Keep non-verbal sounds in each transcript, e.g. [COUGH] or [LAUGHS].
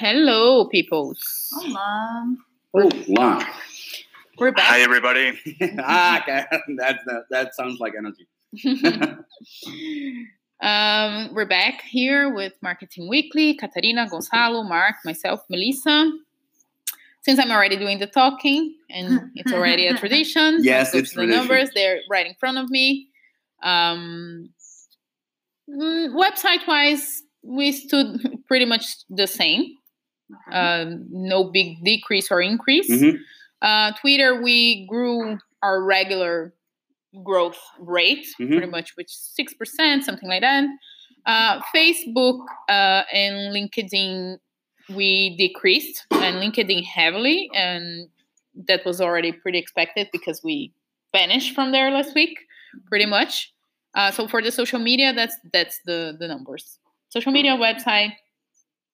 Hello, peoples. Hola. Hola. We're back. Hi, everybody. [LAUGHS] ah, okay. that, that, that sounds like energy. [LAUGHS] um, we're back here with Marketing Weekly. Katarina, Gonzalo, Mark, myself, Melissa. Since I'm already doing the talking and it's already a [LAUGHS] tradition, Yes, let's go it's the tradition. numbers. They're right in front of me. Um, mm, website wise, we stood pretty much the same. Um, no big decrease or increase. Mhm. Uh, Twitter, we grew our regular growth rate, Mhm. pretty much, which six percent, something like that. Uh, Facebook uh, and LinkedIn, we decreased, and LinkedIn heavily, and that was already pretty expected because we vanished from there last week, pretty much. Uh, so for the social media, that's that's the the numbers. Social media website,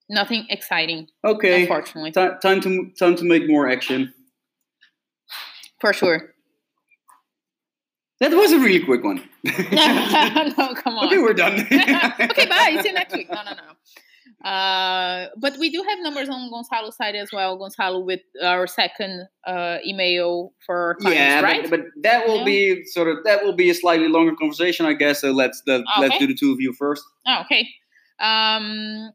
nothing exciting, Okay. unfortunately, Ti- time to time to make more action. for sure. That was a really quick one. [LAUGHS] [LAUGHS] no, come on. Okay, we're done. [LAUGHS] okay, bye. See you next week. No, no, no. Uh, but we do have numbers on Gonzalo's side as well. Gonzalo with our second uh, email for clients, yeah, right? but, but that will Yeah. be sort of that will be a slightly longer conversation, I guess. So let's let, let's do the two of you first. oh, okay. Um,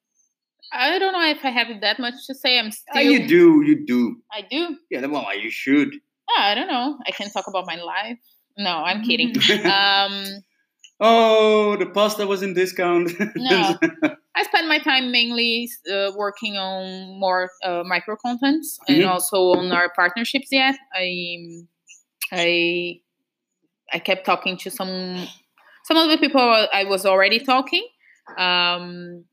I don't know if I have that much to say. I'm still. Ah, you do, you do. I do. Yeah, well, you should. Ah, I don't know. I can talk about my life. No, I'm kidding. [LAUGHS] um, oh, the pasta was in discount. No. [LAUGHS] I spend my time mainly uh, working on more uh, micro contents and Mhm. also on our partnerships. Yet I, I, I kept talking to some some of the people I was already talking. Um,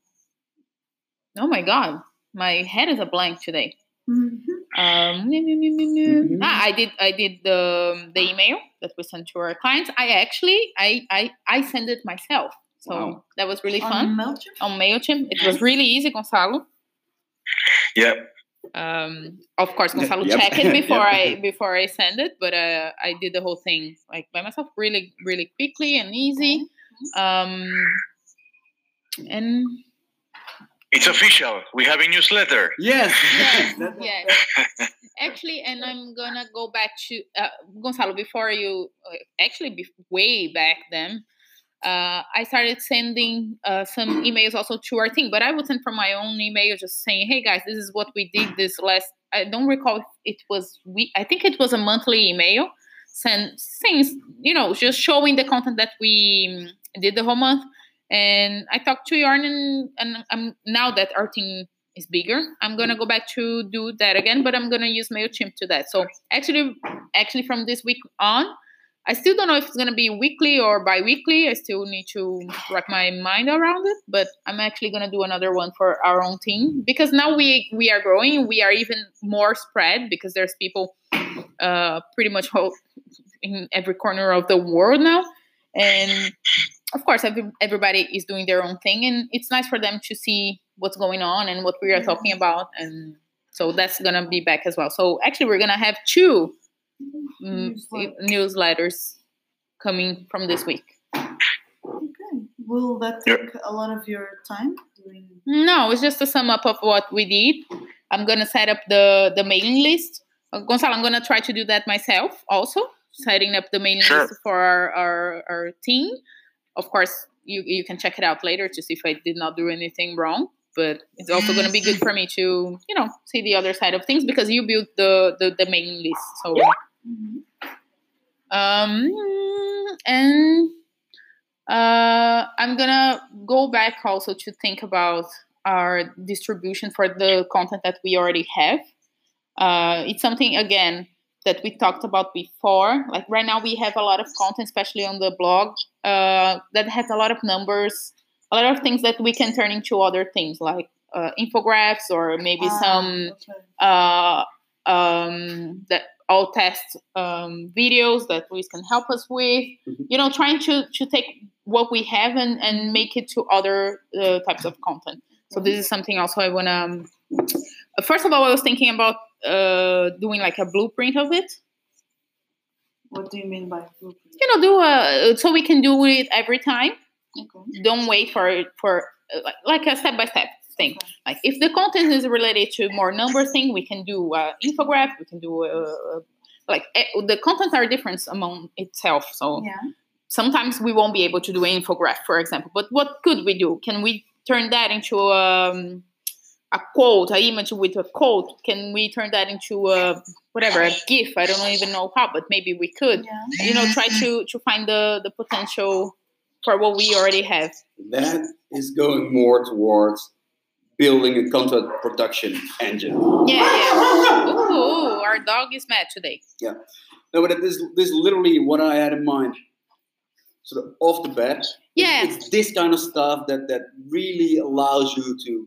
oh my god, my head is a blank today. Mhm. Um. Mhm. Ah, I did. I did the the email that we sent to our clients. I actually, I, I, I sent it myself. So Wow. that was really fun. On fun MailChimp? on Mailchimp. It was really easy, Gonzalo. Yeah. Um, of course, Yep, Gonzalo yep, checked it [LAUGHS] before yep. I before I send it, but uh, I did the whole thing like by myself, really, really quickly and easy. Um, and It's official. We have a newsletter. yes. [LAUGHS] Yes, yes. [LAUGHS] actually, and I'm gonna go back to uh, Gonzalo before you. Uh, actually, be, way back then, uh, I started sending uh, some emails also to our team, but I would send from my own email, just saying, "Hey guys, this is what we did this last." I don't recall if it was we. I think it was a monthly email. Send things, you know, just showing the content that we mm, did the whole month. And I talked to Yarn, and, and I'm now that our team is bigger. I'm gonna go back to do that again, but I'm gonna use Mailchimp to that. So actually, actually from this week on, I still don't know if it's gonna be weekly or bi-weekly. I still need to wrap my mind around it. But I'm actually gonna do another one for our own team because now we we are growing. We are even more spread because there's people uh, pretty much in every corner of the world now, and of course every, everybody is doing their own thing and it's nice for them to see what's going on and what we are talking about and so that's gonna be back as well so actually we're gonna have two mm, Newsletter. newsletters coming from this week Okay. Will that Yeah. take a lot of your time doing? no it's just a sum up of what we did i'm gonna set up the the mailing list uh, gonzalo i'm gonna try to do that myself also setting up the mailing Sure. list for our, our our team of course you you can check it out later to see if i did not do anything wrong but it's also going to be good [LAUGHS] for me to you know see the other side of things because you built the the, the mailing list so Mhm. um and uh i'm gonna go back also to think about our distribution for the content that we already have uh it's something again that we talked about before like right now we have a lot of content especially on the blog uh that has a lot of numbers a lot of things that we can turn into other things like uh, infographics or maybe Ah, some okay. uh, um, that all test um, videos that Luis can help us with. Mhm. You know, trying to to take what we have and, and make it to other uh, types of content. So this is something also I wanna. Um, first of all, I was thinking about uh, doing like a blueprint of it. What do you mean by blueprint? You know, do a so we can do it every time. Okay. Don't wait for for uh, like- a step by step. thing. Okay. Like if the content is related to more number thing, we can do uh, infograph. We can do uh, like eh, the contents are different among itself. So Yeah. sometimes we won't be able to do an infograph, for example. But what could we do? Can we turn that into um, a quote, an image with a quote? Can we turn that into a whatever a GIF? I don't even know how, but maybe we could. Yeah. You know, try to to find the the potential for what we already have. That is going more towards building a content production engine. Yeah, yeah. Ooh, our dog is mad today. Yeah. No, but this this is literally what I had in mind. Sort of off the bat. Yeah. It's this kind of stuff that that really allows you to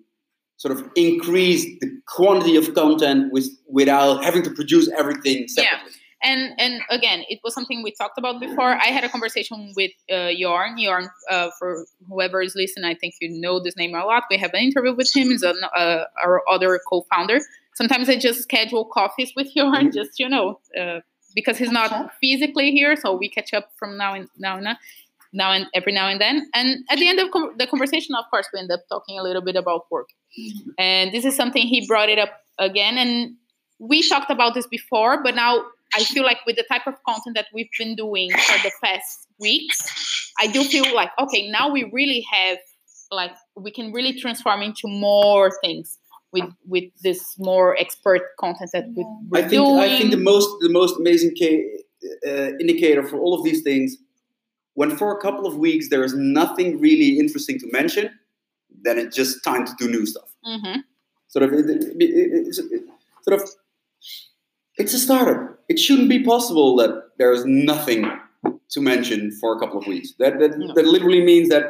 sort of increase the quantity of content with without having to produce everything separately. and and again it was something we talked about before. I had a conversation with uh, yarn yarn uh, for whoever is listening i think you know this name a lot. We have an interview with him. He's an, uh, our other co-founder. Sometimes i just schedule coffees with yarn Mhm. just you know uh, because he's not Okay. physically here so we catch up from now and now and now and every now and then. And at the end of com- the conversation of course we end up talking a little bit about work and this is something he brought it up again and we talked about this before but now i feel like with the type of content that we've been doing for the past weeks i do feel like okay now we really have like we can really transform into more things with with this more expert content that we, Yeah. we're I think doing I think the most the most amazing ca- uh, indicator for all of these things, when for a couple of weeks there is nothing really interesting to mention, then it's just time to do new stuff. Mhm. Sort of, it, it, it- sort of, it's a startup. It shouldn't be possible that there is nothing to mention for a couple of weeks. That that, No. that literally means that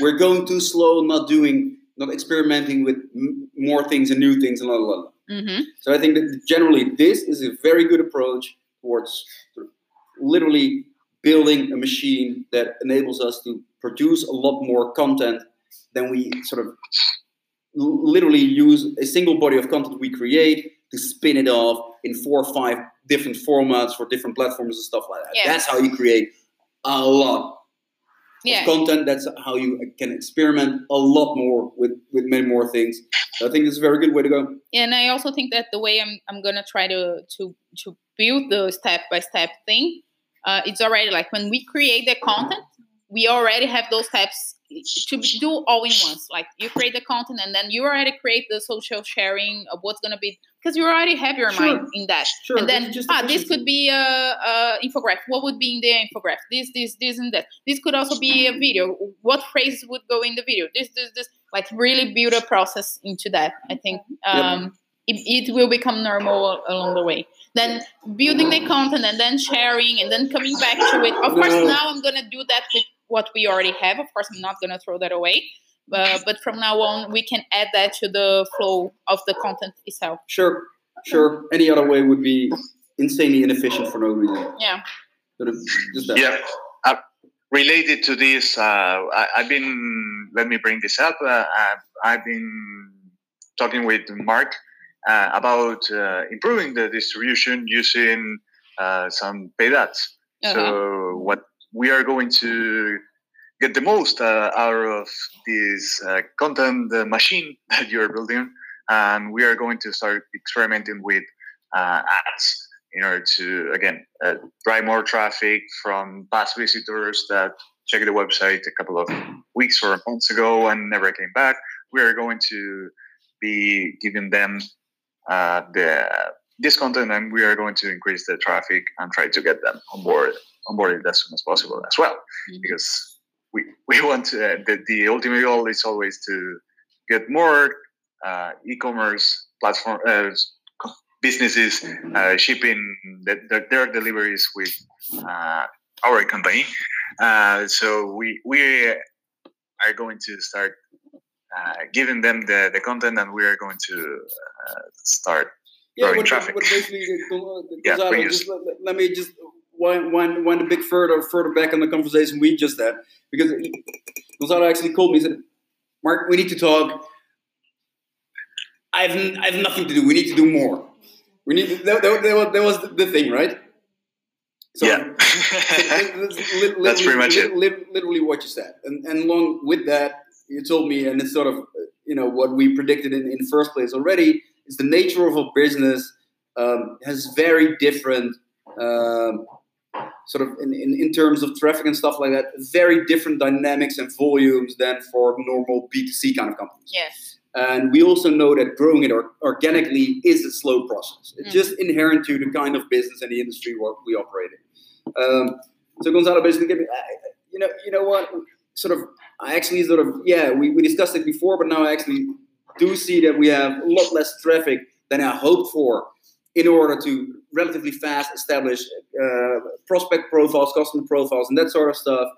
we're going too slow, not doing, not experimenting with m- more things and new things and blah blah blah. Mhm. So I think that generally this is a very good approach towards literally building a machine that enables us to produce a lot more content than we sort of literally use a single body of content we create to spin it off in four or five different formats for different platforms and stuff like that. Yeah. That's how you create a lot yeah of content. That's how you can experiment a lot more with, with many more things. So I think it's a very good way to go. and I also think that the way I'm I'm gonna try to to to build the step by step thing, uh, it's already like when we create the content, we already have those steps to do all in once. Like you create the content and then you already create the social sharing of what's gonna be because you already have your Sure. mind in that. Sure. and then just ah, this could be a, a infographic. What would be in the infographic? This, this, this, and that. This could also be a video. What phrases would go in the video? This, this, this. Like really build a process into that. I think um, it, it will become normal along the way. Then building the content and then sharing and then coming back to it. Of course, now I'm gonna do that with what we already have. Of course, I'm not gonna throw that away. Uh, [LAUGHS] but from now on, we can add that to the flow of the content itself. Sure, sure. Any other way would be insanely inefficient for no reason. Yeah. Just that. Yeah. Uh, related to this, uh, I, I've been, let me bring this up. Uh, I've, I've been talking with Mark uh, about uh, improving the distribution using uh, some paid ads. Uh-huh. So, what we are going to get the most uh, out of this uh, content machine [LAUGHS] that you're building, and we are going to start experimenting with uh, ads in order to again uh, drive more traffic from past visitors that checked the website a couple of weeks or months ago and never came back. We are going to be giving them uh, the this content, and we are going to increase the traffic and try to get them on board onboarded as soon as possible as well, Mhm. because we [LAUGHS] we want to, uh, the the ultimate goal is always to get more uh, e-commerce platform uh, businesses uh, shipping the, the, their deliveries with uh, our company. Uh, so we we are going to start uh, giving them the, the content, and we are going to uh, start. Yeah, Growing what, traffic. what basically uh, [LAUGHS] Yeah, on, just let, let- let me just wind, wind, wind a bit further further back on the conversation we just had because Gonzalo actually called me and said, "Mark, we need to talk. I have n- I have nothing to do. We need to do more. We need to, that, that, that was, that was the, the thing, right? So, yeah, [LAUGHS] that's, pretty much it. li- li- literally what you said, and and along with that, you told me, and it's sort of you know what we predicted in, in the first place already is the nature of a business um, has very different um, sort of in, in, in terms of traffic and stuff like that very different dynamics and volumes than for normal b2c kind of companies Yes. and we also know that growing it or- organically is a slow process. It's Mm. just inherent to the kind of business and the industry we operate in. Um, so Gonzalo basically gave me, you know, you know what? Sort of, I actually sort of, yeah, we, we discussed it before, but now I actually do see that we have a lot less traffic than I hoped for in order to relatively fast establish uh, prospect profiles, customer profiles, and that sort of stuff.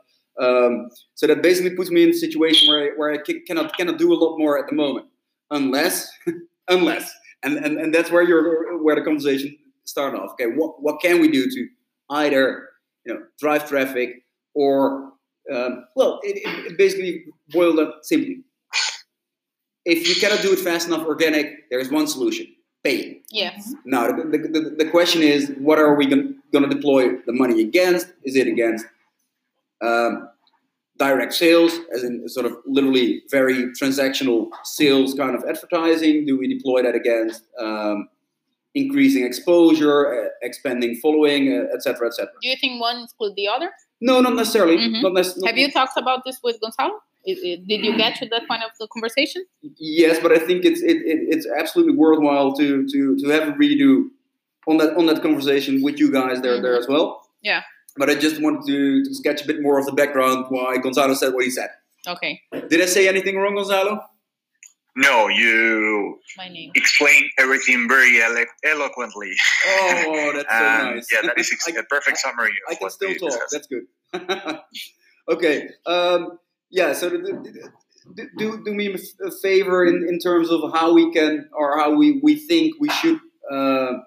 Um, so that basically puts me in a situation where I, where I cannot cannot do a lot more at the moment, unless [LAUGHS] unless and, and and that's where you're where the conversation started off. Okay, what what can we do to either you know drive traffic or um, well, it, it basically boiled up simply. If you cannot do it fast enough organic, there is one solution: pay. Yes. Now, the, the, the, question is, what are we going to deploy the money against? Is it against um, direct sales, as in sort of literally very transactional sales kind of advertising? Do we deploy that against um, increasing exposure, uh, expanding following, uh, et cetera, et cetera? Do you think one exclude the other? No, not necessarily. Mhm. Not not- Have you talked about this with Gonzalo? I- I- Did you get to that point of the conversation? Yes, but I think it's it, it, it's absolutely worthwhile to to to have a redo on that on that conversation with you guys there there as well. Yeah. But I just wanted to, to sketch a bit more of the background why Gonzalo said what he said. Okay, Did I say anything wrong, Gonzalo? No, you my name. explained everything very elo- eloquently. Oh, [LAUGHS] that's so nice. Yeah, that is ex- I- a perfect summary. Of I can what still talk. discussed. That's good. [LAUGHS] okay. Um, yeah. So do, do- do me a favor in, in terms of how we can or how we, we think we should uh,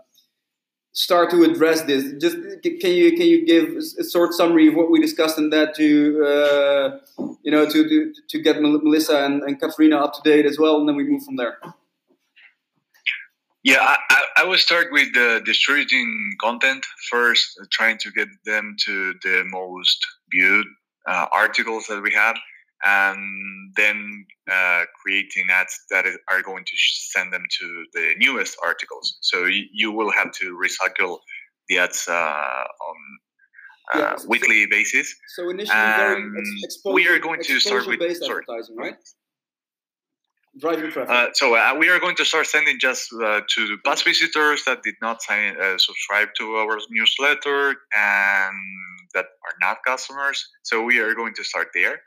start to address this. Just can you can you give a short summary of what we discussed in that to uh, you know to, to to get Melissa and, and Katrina up to date as well, and then we move from there. Yeah, I, I, I will start with the distributing content first, trying to get them to the most viewed uh, articles that we have, and then uh, creating ads that is- are going to send them to the newest articles. So you, you will have to recycle the ads uh, on uh, Yeah, so- weekly basis. So initially, very Um, ex- exposure, we are going to start with- exposure-based sorry. advertising, right? Driving traffic. Uh, so uh, we are going to start sending just uh, to the past visitors that did not sign, uh, subscribe to our newsletter and that are not customers. So we are going to start there,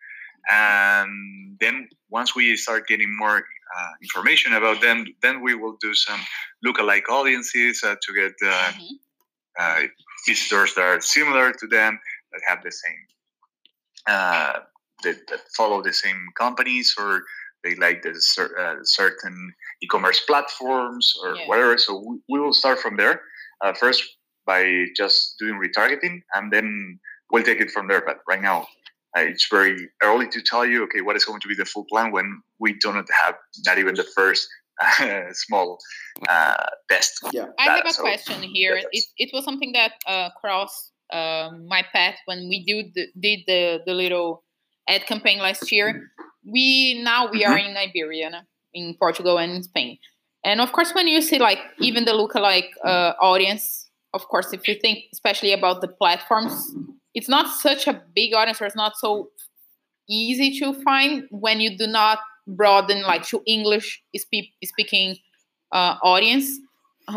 and then once we start getting more uh, information about them, then we will do some lookalike audiences uh, to get uh, Mhm. uh, visitors that are similar to them that have the same uh, that, that follow the same companies or they like the cer- uh, certain e-commerce platforms or Yeah. whatever. So we, we will start from there uh, first by just doing retargeting, and then we'll take it from there. But right now, it's very early to tell you, okay, what is going to be the full plan when we do not have not even the first uh, [LAUGHS] small uh, test. yeah. I that- have a so- question here. yes. It, it was something that uh, crossed uh, my path when we do the, did the, the little ad campaign last year. We now we are in Iberia, in Portugal and in Spain, and of course when you see like even the lookalike uh, audience, of course if you think especially about the platforms, it's not such a big audience or it's not so easy to find when you do not broaden like to English speak, speaking uh, audience.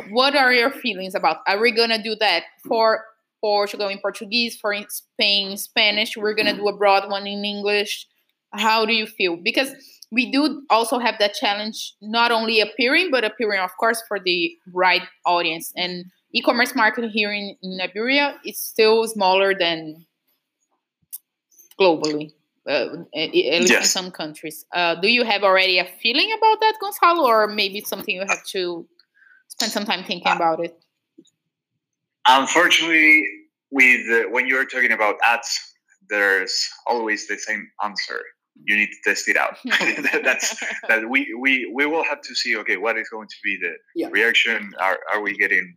What are your feelings about are we gonna do that for portugal in portuguese for in spain spanish? We're gonna do a broad one in english? How do you feel? Because we do also have that challenge not only appearing but appearing of course for the right audience. And e-commerce market here in, in iberia is still smaller than globally uh, at least in some countries uh, do you have already a feeling about that gonzalo or maybe it's something you have to spend some time thinking about it. Unfortunately, with uh, when you're talking about ads, there's always the same answer. You need to test it out. [LAUGHS] [LAUGHS] That's that we, we we will have to see. Okay, what is going to be the Yeah. reaction? Are are we getting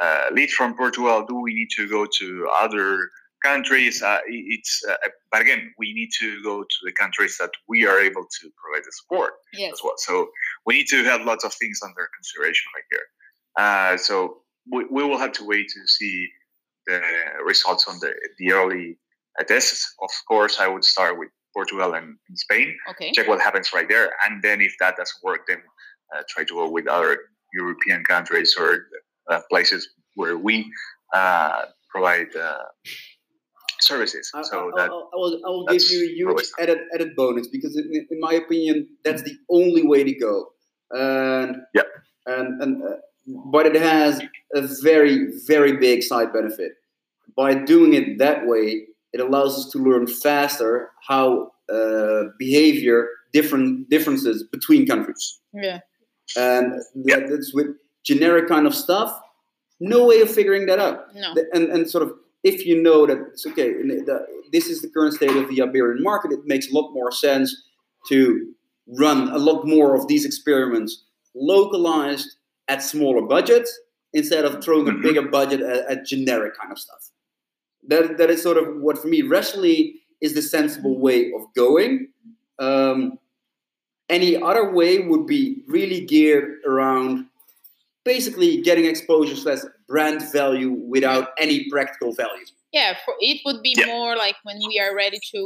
uh, leads from Portugal? Do we need to go to other countries. Uh, it's uh, but again, we need to go to the countries that we are able to provide the support Yes. as well. So we need to have lots of things under consideration right here. Uh, so we, we will have to wait to see the results on the, the early uh, tests. Of course, I would start with Portugal and, and Spain, Okay. check what happens right there, and then if that doesn't work, then uh, try to go with other European countries or places where we uh, provide uh, services. I, So I- that I- I will, I will give that's you a huge always- added, added bonus because, in, in my opinion, that's the only way to go. And Yeah. and and uh, but it has a very very big side benefit. By doing it that way, it allows us to learn faster how uh, behavior different differences between countries. Yeah. And that, that's with generic kind of stuff. No way of figuring that out No. and and sort of if you know that it's okay, and the, this is the current state of the Iberian market, it makes a lot more sense to run a lot more of these experiments localized at smaller budgets instead of throwing a Mhm. bigger budget at, at generic kind of stuff. That that is sort of what for me rationally is the sensible way of going. Um, any other way would be really geared around basically getting exposure slash brand value without any practical value. Yeah, for, it would be Yeah. more like when we are ready to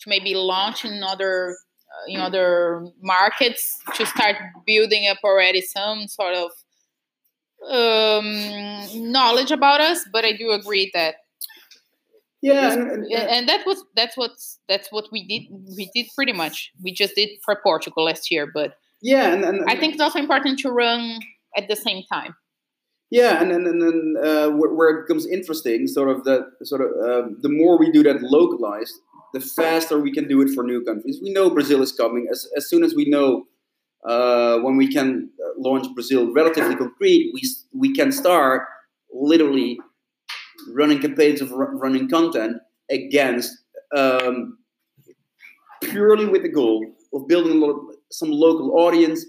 to maybe launch in other uh, in other markets to start building up already some sort of um, knowledge about us. But I do agree that Yeah, and, and- and, and that was that's what's that's what we did we did pretty much we just did for Portugal last year. But yeah, and, and I think it's also important to run at the same time. yeah, and and, and then uh, where, where it becomes interesting, sort of that sort of um, the more we do that localized, the faster we can do it for new countries. We know Brazil is coming as as soon as we know. Uh, when we can uh, launch Brazil relatively concrete, we we can start literally running campaigns of ru- running content against um, purely with the goal of building some local audience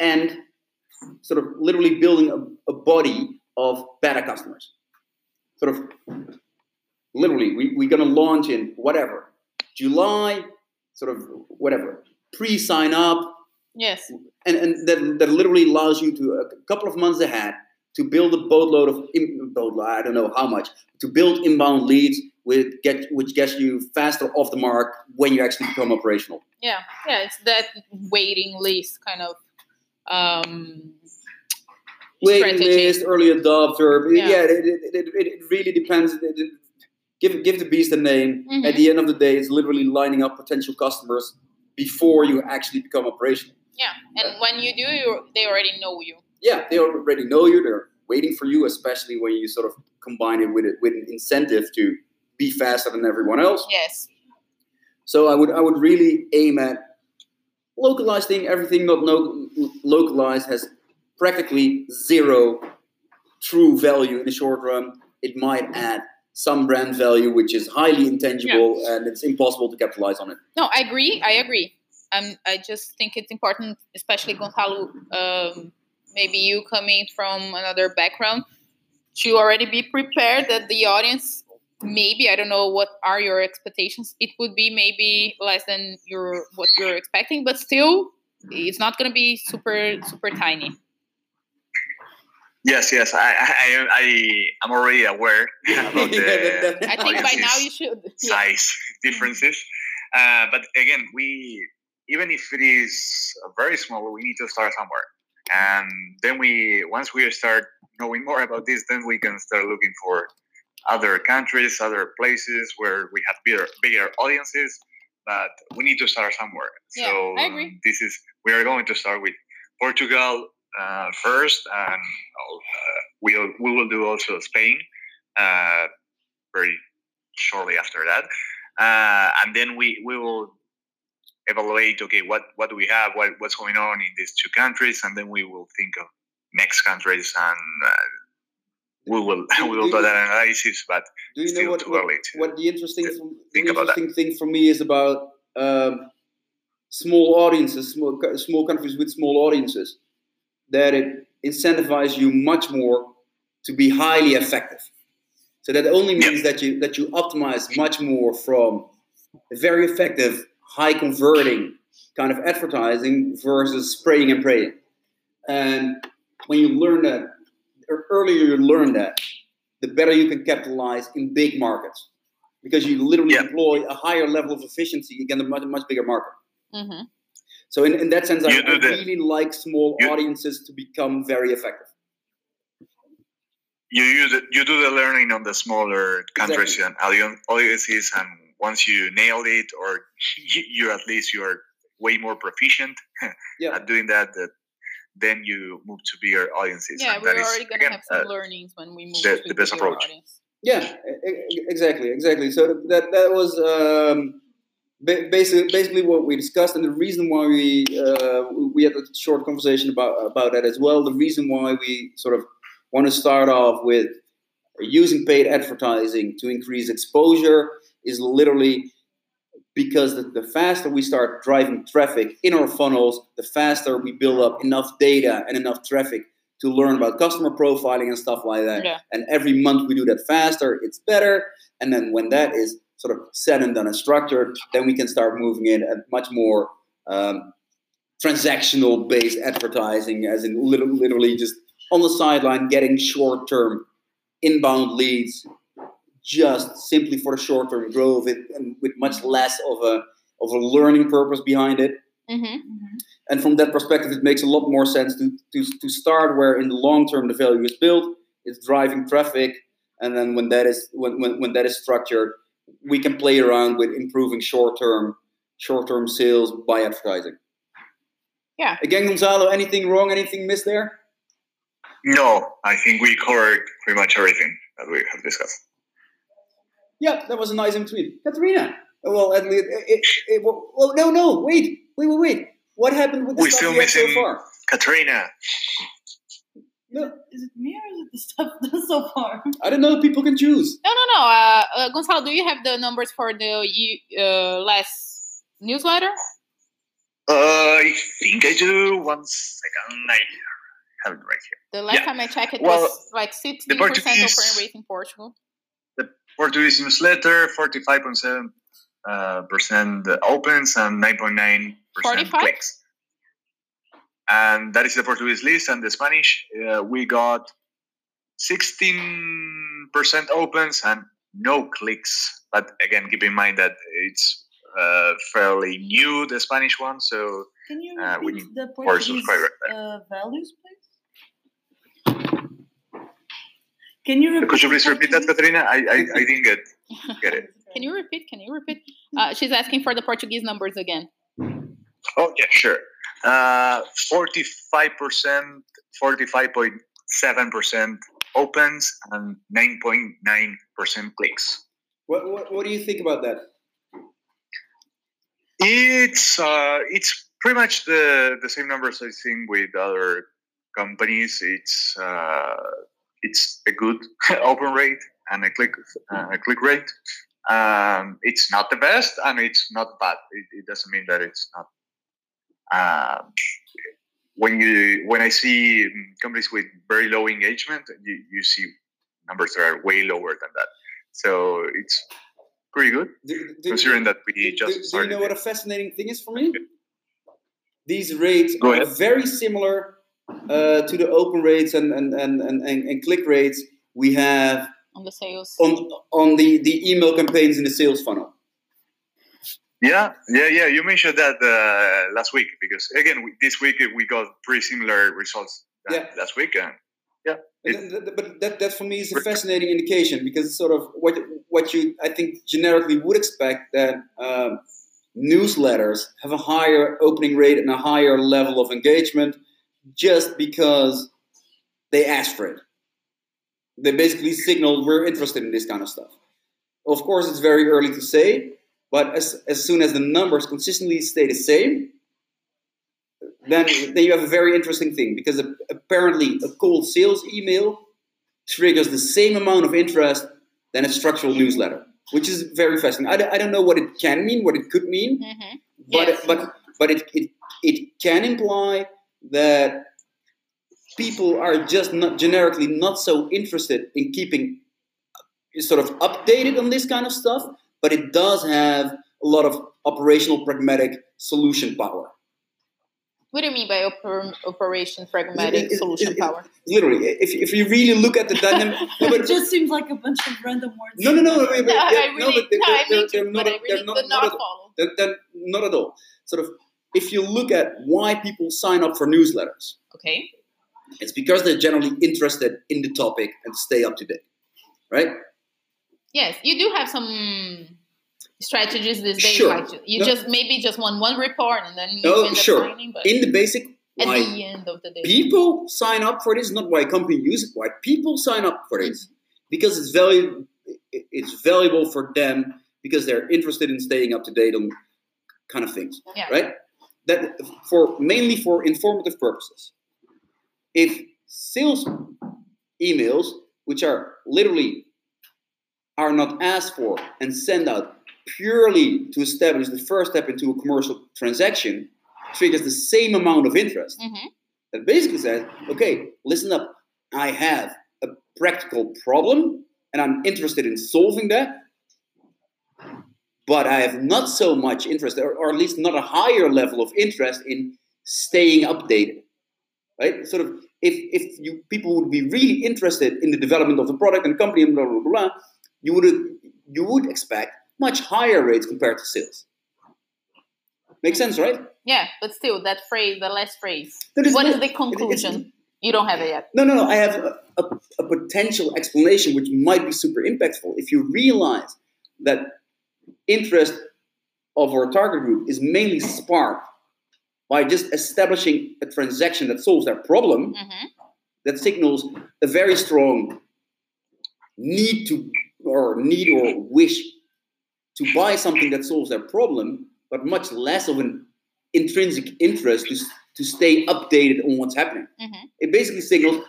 and sort of literally building a, a body of beta customers. Sort of literally, we, we're going to launch in whatever, July, sort of whatever, pre sign up, Yes. and, and that, that literally allows you to a couple of months ahead to build a boatload of in, boatload, I don't know how much to build inbound leads with get which gets you faster off the mark when you actually become operational. Yeah, yeah, it's that waiting list kind of um, Waiting list, early adopter, Yeah. yeah, it, it, it, it, really depends. It- it- give give the beast a name. Mhm. At the end of the day, it's literally lining up potential customers before you actually become operational. Yeah, and when you do, you they already know you. yeah, they already know you. They're waiting for you, especially when you sort of combine it with it with an incentive to be faster than everyone else. Yes. So I would I would really aim at localizing everything not no, localized has practically zero true value in the short run. It might add some brand value, which is highly intangible and it's impossible to capitalize on it. No, I agree. I agree. Um, I just think it's important, especially Gonzalo. Um, maybe you coming from another background, to already be prepared that the audience. Maybe I don't know what are your expectations. It would be maybe less than your what you're expecting, but still, it's not going to be super super tiny. yes, yes, I I I am already aware [LAUGHS] about the I think by now you audiences should. Yeah. size differences. Uh, but again, we even if it is very small, we need to start somewhere. And then we once we start knowing more about this, then we can start looking for other countries, other places where we have bigger bigger audiences. But we need to start somewhere. Yeah, so I agree. um, this is we are going to start with Portugal uh, first, and uh, we'll we will do also Spain uh, very shortly after that, uh, and then we we will evaluate. Okay, what what do we have? What what's going on in these two countries, and then we will think of next countries, and uh, we will we will do [LAUGHS] that analysis. But Do you know what, too what, early to what the interesting, the think that. interesting thing for me is about um, small audiences, small, small countries with small audiences, that it incentivizes you much more to be highly effective. So that only means that you that you optimize much more from a very effective, high converting kind of advertising versus spraying and praying. And when you learn that, earlier you learn that, the better you can capitalize in big markets because you literally Yeah. employ a higher level of efficiency against a much, much bigger market. hmm So in, in that sense, I, You do I the- really like small you- audiences to become very effective. you use it, you do the learning on the smaller countries and audiences, and once you nail it, or you, [LAUGHS] you at least you are way more proficient Yeah. [LAUGHS] at doing that, that then you move to bigger audiences. Yeah, and we're that is, already gonna have some uh, learnings when we move the- to the best bigger approach. audience. Yeah, exactly, exactly. So that that was um, basically basically what we discussed, and the reason why we uh, we had a short conversation about about that as well. The reason why we sort of want to start off with using paid advertising to increase exposure is literally because the, the faster we start driving traffic in our funnels, the faster we build up enough data and enough traffic to learn about customer profiling and stuff like that. Yeah. And every month we do that faster, it's better. And then when that is sort of said and done and structured, then we can start moving in at much more um, transactional based advertising, as in literally just on the sideline getting short term inbound leads just simply for the short term growth it, and with much less of a of a learning purpose behind it hmm Mhm. and from that perspective, it makes a lot more sense to, to, to start where in the long term the value is built, it's driving traffic, and then when that is when, when, when that is structured, we can play around with improving short term short term sales by advertising. Yeah. Again, Gonzalo, anything wrong? Anything missed there? no, I think we covered pretty much everything that we have discussed. Yeah, that was a nice in between. Katerina. Well, at least, it, it, it, well, well, no, no, wait, wait, wait, wait. What happened with the We're stuff still we had so missing- far? Katrina, No, Is it me or is it the stuff [LAUGHS] done so far? I don't know. People can choose. No, no, no. Uh, uh, Gonzalo, do you have the numbers for the uh, last newsletter? uh, I think I do. One second, I have it right here. The last Yeah. time I checked, it Well, was like 16% Portuguese- open rate in Portugal. Portuguese newsletter, 45.7 uh, percent opens and 9.9 percent 45? clicks. And that is the Portuguese list. And the Spanish, uh, we got 16 percent opens and no clicks. But again, keep in mind that it's uh, fairly new, the Spanish one. So Can you Uh, we need the Portuguese subscriber. uh, values, please? Can you repeat? could you please repeat that, Portuguese? Katerina? I, I, I didn't get, [LAUGHS] get it. Can you repeat? Can you repeat? Uh, she's asking for the Portuguese numbers again. Oh, yeah, sure. Uh, 45%, 45.7% opens and 9.9% clicks. What, what, what do you think about that? It's uh, it's pretty much the, the same numbers I've seen with other companies. It's uh, it's a good [LAUGHS] open rate and a click uh, a click rate. Um, it's not the best and it's not bad. It, it doesn't mean that it's not. Um, when you when I see companies with very low engagement, you, you see numbers that are way lower than that. So it's pretty good Do, do- considering that we do, just do- do you know what a fascinating thing is for me? These rates Go are ahead. very similar uh, to the open rates and, and, and, and, and, and click rates we have on the sales. on on the, the email campaigns in the sales funnel. Yeah, yeah, yeah. You mentioned that uh, last week because again, we, this week we got pretty similar results than Yeah. last week. And But, th- th- but that, that for me is a fascinating indication because it's sort of what what you I think generically would expect that um, newsletters have a higher opening rate and a higher level of engagement just because they ask for it. They basically signal we're interested in this kind of stuff. Of course, it's very early to say, but as, as soon as the numbers consistently stay the same, then, then you have a very interesting thing because a- apparently a cold sales email triggers the same amount of interest than a structural newsletter, which is very fascinating. I, don't- I don't know what it can mean, what it could mean, hmm but Yes. but but it, it it can imply that people are just not generically not so interested in keeping uh, sort of updated on this kind of stuff, but it does have a lot of operational pragmatic solution power. What do you mean by oper- operation pragmatic It- it- solution it- it- power? Literally, if, if you really look at the dynamic, [LAUGHS] no, but it just seems like a bunch of random words. no, no, no, no, but, [LAUGHS] I really, no, but they're, no, I they're, they're not, they're not, not, not at, they're, they're not at all. Sort of, if you look at why people sign up for newsletters, Okay. it's because they're generally interested in the topic and stay up to date, right? Yes, you do have some strategies these days. Sure. Like you No. just maybe just want one report and then you No, end up sure. signing. But In the basic, at the end of the day, people sign up for this, not why a company uses it, why people sign up for this, mm-hmm. because it's valuable. It's valuable for them because they're interested in staying up to date on kind of things, Yeah. right? That for mainly for informative purposes. If sales emails, which are literally are not asked for and sent out purely to establish the first step into a commercial transaction, triggers the same amount of interest Mhm. that basically says, okay, listen up, I have a practical problem and I'm interested in solving that, but I have not so much interest, or, or at least not a higher level of interest in staying updated. Right? Sort of, if, if you people would be really interested in the development of the product and company and blah blah blah, blah you would you would expect much higher rates compared to sales. Makes sense, right? yeah, but still, that phrase, the last phrase. Is What is not- the it- conclusion? You don't have it yet. No, no, no. I have a, a, a potential explanation which might be super impactful. If you realize that interest of our target group is mainly sparked by just establishing a transaction that solves their problem, hmm that signals a very strong need to or need or wish to buy something that solves their problem, but much less of an intrinsic interest to, to stay updated on what's happening. Mhm. It basically signals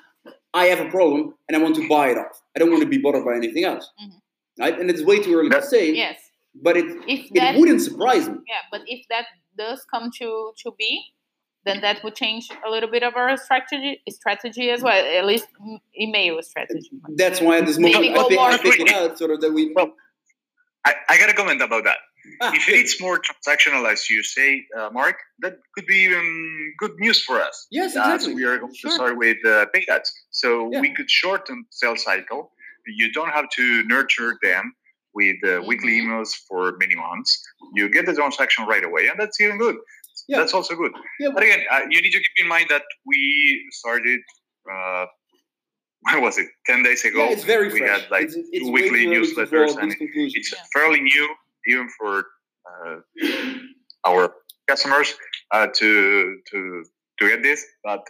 I have a problem and I want to buy it off. I don't want to be bothered by anything else. Mhm. Right? And it's way too early to say, Yes. But it, If it that, wouldn't surprise me. yeah, but if that does come to to be, then that would change a little bit of our strategy strategy as well. At least email strategy. That's why at this moment Maybe I go pick, I more pick it out sort of that we. Well, I, I got to comment about that. Ah, if it's more transactional, as you say, uh, Mark, that could be even good news for us. yes, As exactly. we are going Sure. to start with uh, paid ads. So Yeah. we could shorten sales cycle. You don't have to nurture them with uh, weekly Mhm. emails for many months. You get the transaction right away, and that's even good. Yeah. That's also good. Yeah, But again, uh, you need to keep in mind that we started. Uh, [LAUGHS] when was it? Ten days ago. yeah, it's very we fresh. had like it's, it's two weekly too early to draw newsletters, and it's Yeah. fairly new even for uh, our customers uh, to to to get this. But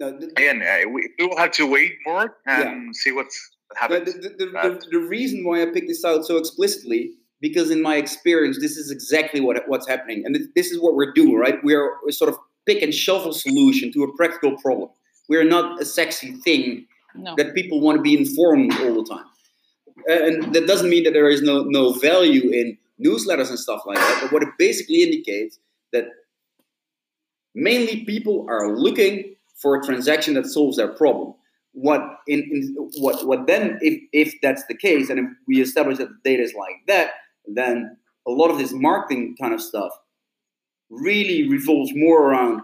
No, the- again, uh, we, we will have to wait more and see what's But the, the, the, the, the reason why I picked this out so explicitly, because in my experience, this is exactly what what's happening, and this, this is what we're doing, right? We're, we're sort of pick and shovel solution to a practical problem. We're not a sexy thing No. that people want to be informed all the time, and that doesn't mean that there is no no value in newsletters and stuff like that. But what it basically indicates that mainly people are looking for a transaction that solves their problem what in, in what what then if if that's the case and if we establish that the data is like that then a lot of this marketing kind of stuff really revolves more around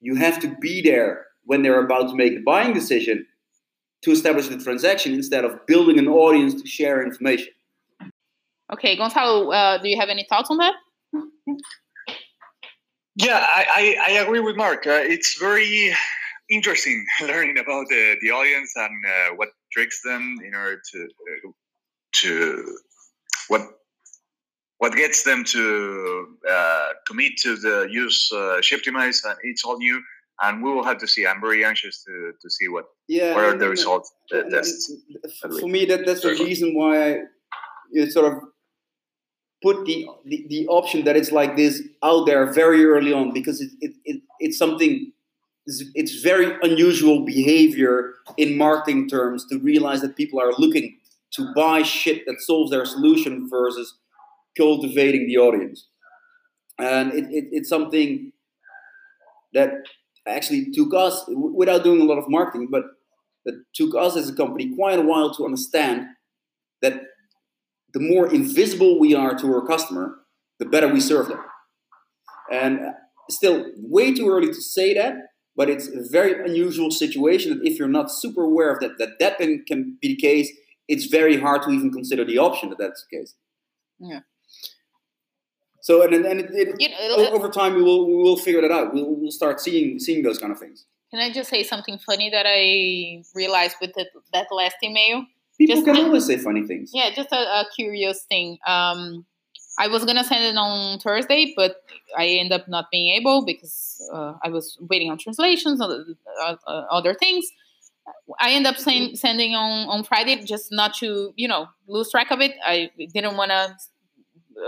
you have to be there when they're about to make the buying decision to establish the transaction instead of building an audience to share information Okay, Gonzalo, uh, do you have any thoughts on that? Yeah, I, I, I agree with Mark. Uh, it's very interesting [LAUGHS] learning about the, the audience and uh, what tricks them in order to uh, to what what gets them to uh, commit to the use uh, Shiptimize, and it's all new. And we will have to see. I'm very anxious to, to see what yeah what are the results of the tests. for me that that's the reason why I you sort of put the, the the option that it's like this out there very early on because it, it, it it's something it's, very unusual behavior in marketing terms to realize that people are looking to buy shit that solves their solution versus cultivating the audience and it, it, it's something that actually took us without doing a lot of marketing but that took us as a company quite a while to understand that the more invisible we are to our customer, the better we serve them. And uh, still, way too early to say that, but it's a very unusual situation that if you're not super aware of that, that that can, can be the case, it's very hard to even consider the option that that's the case. Yeah. So and and it, it, You know, over time we will we will figure that out. We'll, we'll start seeing seeing those kind of things. Can I just say something funny that I realized with the, that last email? People Just- can always say funny things. Yeah, just a, a curious thing. Um, I was gonna send it on Thursday, but I end up not being able because uh, I was waiting on translations, uh, uh, other things. I end up send, sending on on Friday, just not to you know lose track of it. I didn't want to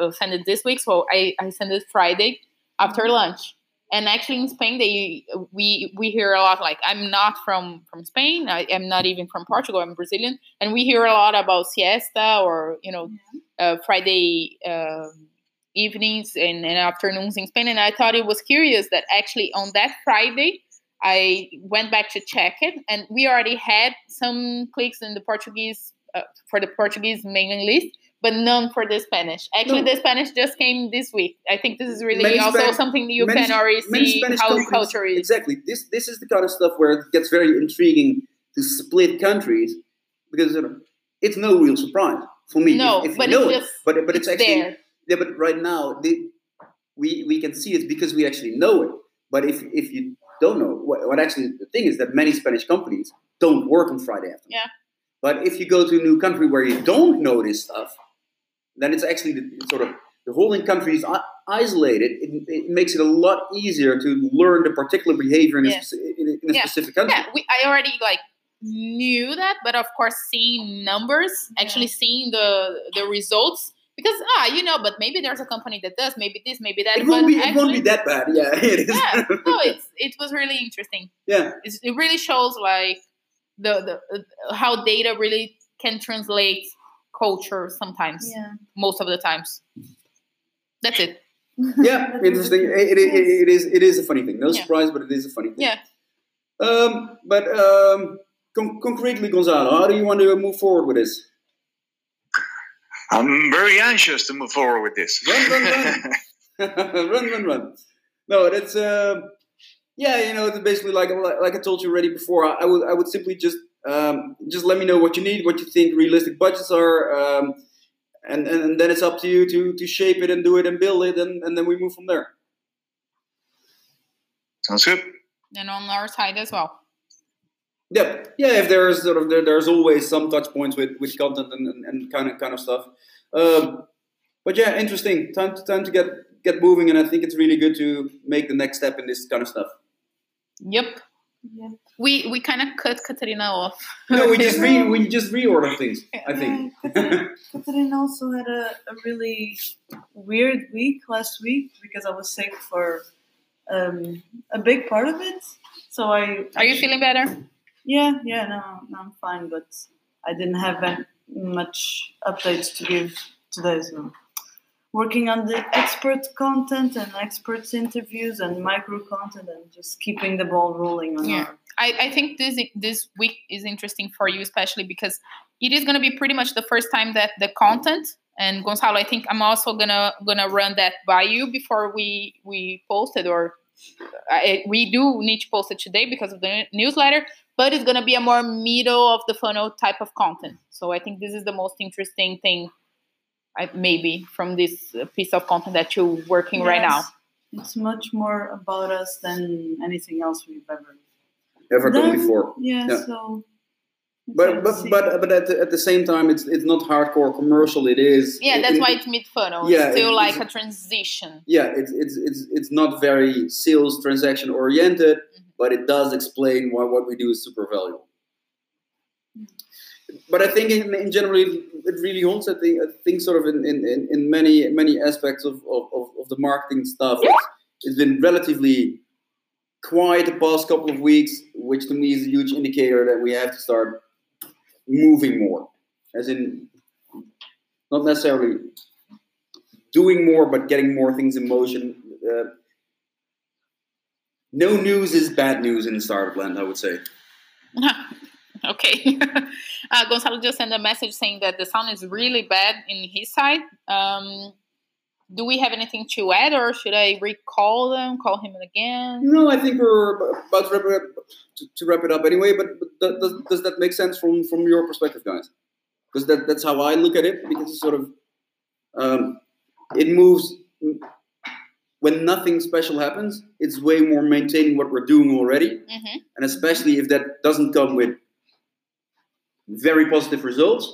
uh, send it this week, so I I sent it Friday after lunch. And actually, in Spain, they we we hear a lot. Like I'm not from from Spain. I am not even from Portugal. I'm Brazilian, and we hear a lot about siesta or you know uh, Friday um evenings and, and afternoons in Spain. And I thought it was curious that actually on that Friday, I went back to check it, and we already had some clicks in the Portuguese uh, for the Portuguese mailing list, but none for the Spanish. Actually, No. the Spanish just came this week. I think this is really Many also Span- something you many- can already see Spanish how companies- culture is. Exactly. This this is the kind of stuff where it gets very intriguing to split countries because it's no real surprise for me. No, if, if but you know it's it. just But but it's, it's actually there. yeah. But right now the, we we can see it because we actually know it. But if if you don't know what, what actually the thing is that many Spanish companies don't work on Friday afternoon. Yeah. But if you go to a new country where you don't know this stuff, then it's actually the, it's sort of the whole country is isolated. It, it makes it a lot easier to learn the particular behavior in a, Yeah. speci- in a, in a Yeah. specific country. yeah we, i already like knew that but of course seeing numbers actually seeing the the results because ah you know but maybe there's a company that does maybe this maybe that It won't be. It actually, won't be that bad. Yeah, [LAUGHS] it is. yeah no it's it was really interesting yeah. it's, it really shows like the the how data really can translate culture sometimes Yeah. most of the times that's it [LAUGHS] yeah, [LAUGHS] interesting. It, it, it, it is. It is a funny thing. No Yeah. surprise, but it is a funny thing. yeah Um, but um, con- concretely, Gonzalo, how do you want to move forward with this? I'm very anxious to move forward with this. Run, run, run. [LAUGHS] [LAUGHS] run, run, run. No, that's um, yeah. You know, it's basically like like I told you already before. I, I would I would simply just um, just let me know what you need, what you think realistic budgets are, um, and, and and then it's up to you to to shape it and do it and build it, and, and then we move from there. Sounds good. and on our side as well Yeah, yeah. If there's sort of there, there's always some touch points with, with content and, and, and kind of kind of stuff. Um, but yeah, interesting. Time to time to get get moving, and I think it's really good to make the next step in this kind of stuff. yep Yeah. we we kind of cut Katarina off No, we just re [LAUGHS] we just reorder things. I think. Yeah, Katarina, Katarina also had a, a really weird week last week because I was sick for um, a big part of it. So I are you feeling better Yeah, yeah, no, no, I'm fine, but I didn't have that much updates to give today. So working on the expert content and experts interviews and micro content and just keeping the ball rolling on Yeah. our I, I think this this week is interesting for you, especially because it is gonna be pretty much the first time that the content and Gonzalo, I think I'm also gonna gonna run that by you before we we post it, or uh, I, we do need to post it today because of the newsletter. But it's gonna be a more middle of the funnel type of content. So I think this is the most interesting thing, I, maybe from this uh, piece of content that you're working right now. It's much more about us than anything else we've ever Ever done done. before. Yeah, Yeah. so. But but but but at the, at the same time, it's it's not hardcore commercial. It is. Yeah, it- that's it- why it's mid funnel. Yeah, it's still it- like it's- a transition. yeah, it's it's it's it's not very sales transaction oriented, Mhm. But it does explain why what we do is super valuable. But I think in, in general, it really holds. I think, I think sort of in, in, in- many many aspects of, of, of- of the marketing stuff, it's, it's been relatively quiet the past couple of weeks, which to me is a huge indicator that we have to start moving more, as in not necessarily doing more, but getting more things in motion. Uh, no news is bad news in startup land, I would say. [LAUGHS] Okay. [LAUGHS] uh, Gonzalo just sent a message saying that the sound is really bad in his side. Um, do we have anything to add, or should I recall them, call him again? No, I think we're about to wrap it up, to, to wrap it up anyway. But, but does, does that make sense from from your perspective, guys? Because that, that's how I look at it. Because it's sort of um, it moves when nothing special happens. It's way more maintaining what we're doing already, hmm and especially if that doesn't come with very positive results,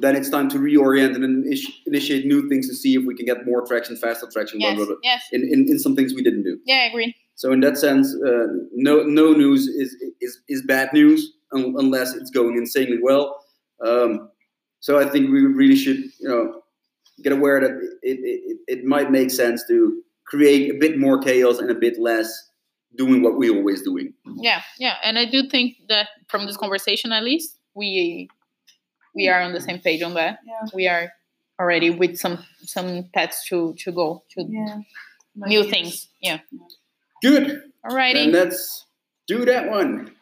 then it's time to reorient and initi- initiate new things to see if we can get more traction, faster traction, blah, Yes, blah, blah, yes. in, in, in some things we didn't do. Yeah, I agree. So in that sense, uh, no no news is is, is bad news un- unless it's going insanely well. Um, so I think we really should you know get aware that it, it, it might make sense to create a bit more chaos and a bit less doing what we're always doing. Yeah, yeah, and I do think that from this conversation, at least, we we are on the same page on that. Yeah. We are already with some some paths to to go to Yeah. new things. Yeah. Good. Alrighty. And let's do that one.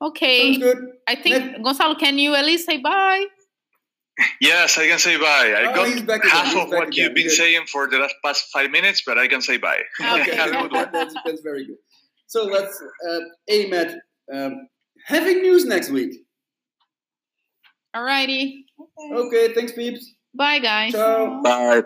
Okay. Sounds good. I think Gonzalo, can you at least say bye? Yes, I can say bye. I Oh, got he's back half he's of back what again. you've been Good. saying for the last past five minutes, but I can say bye. Okay. [LAUGHS] Have a good one. that's, that's very good. So let's uh, aim at um, having news next week. Alrighty. Okay, thanks, peeps. Bye, guys. Ciao. Bye.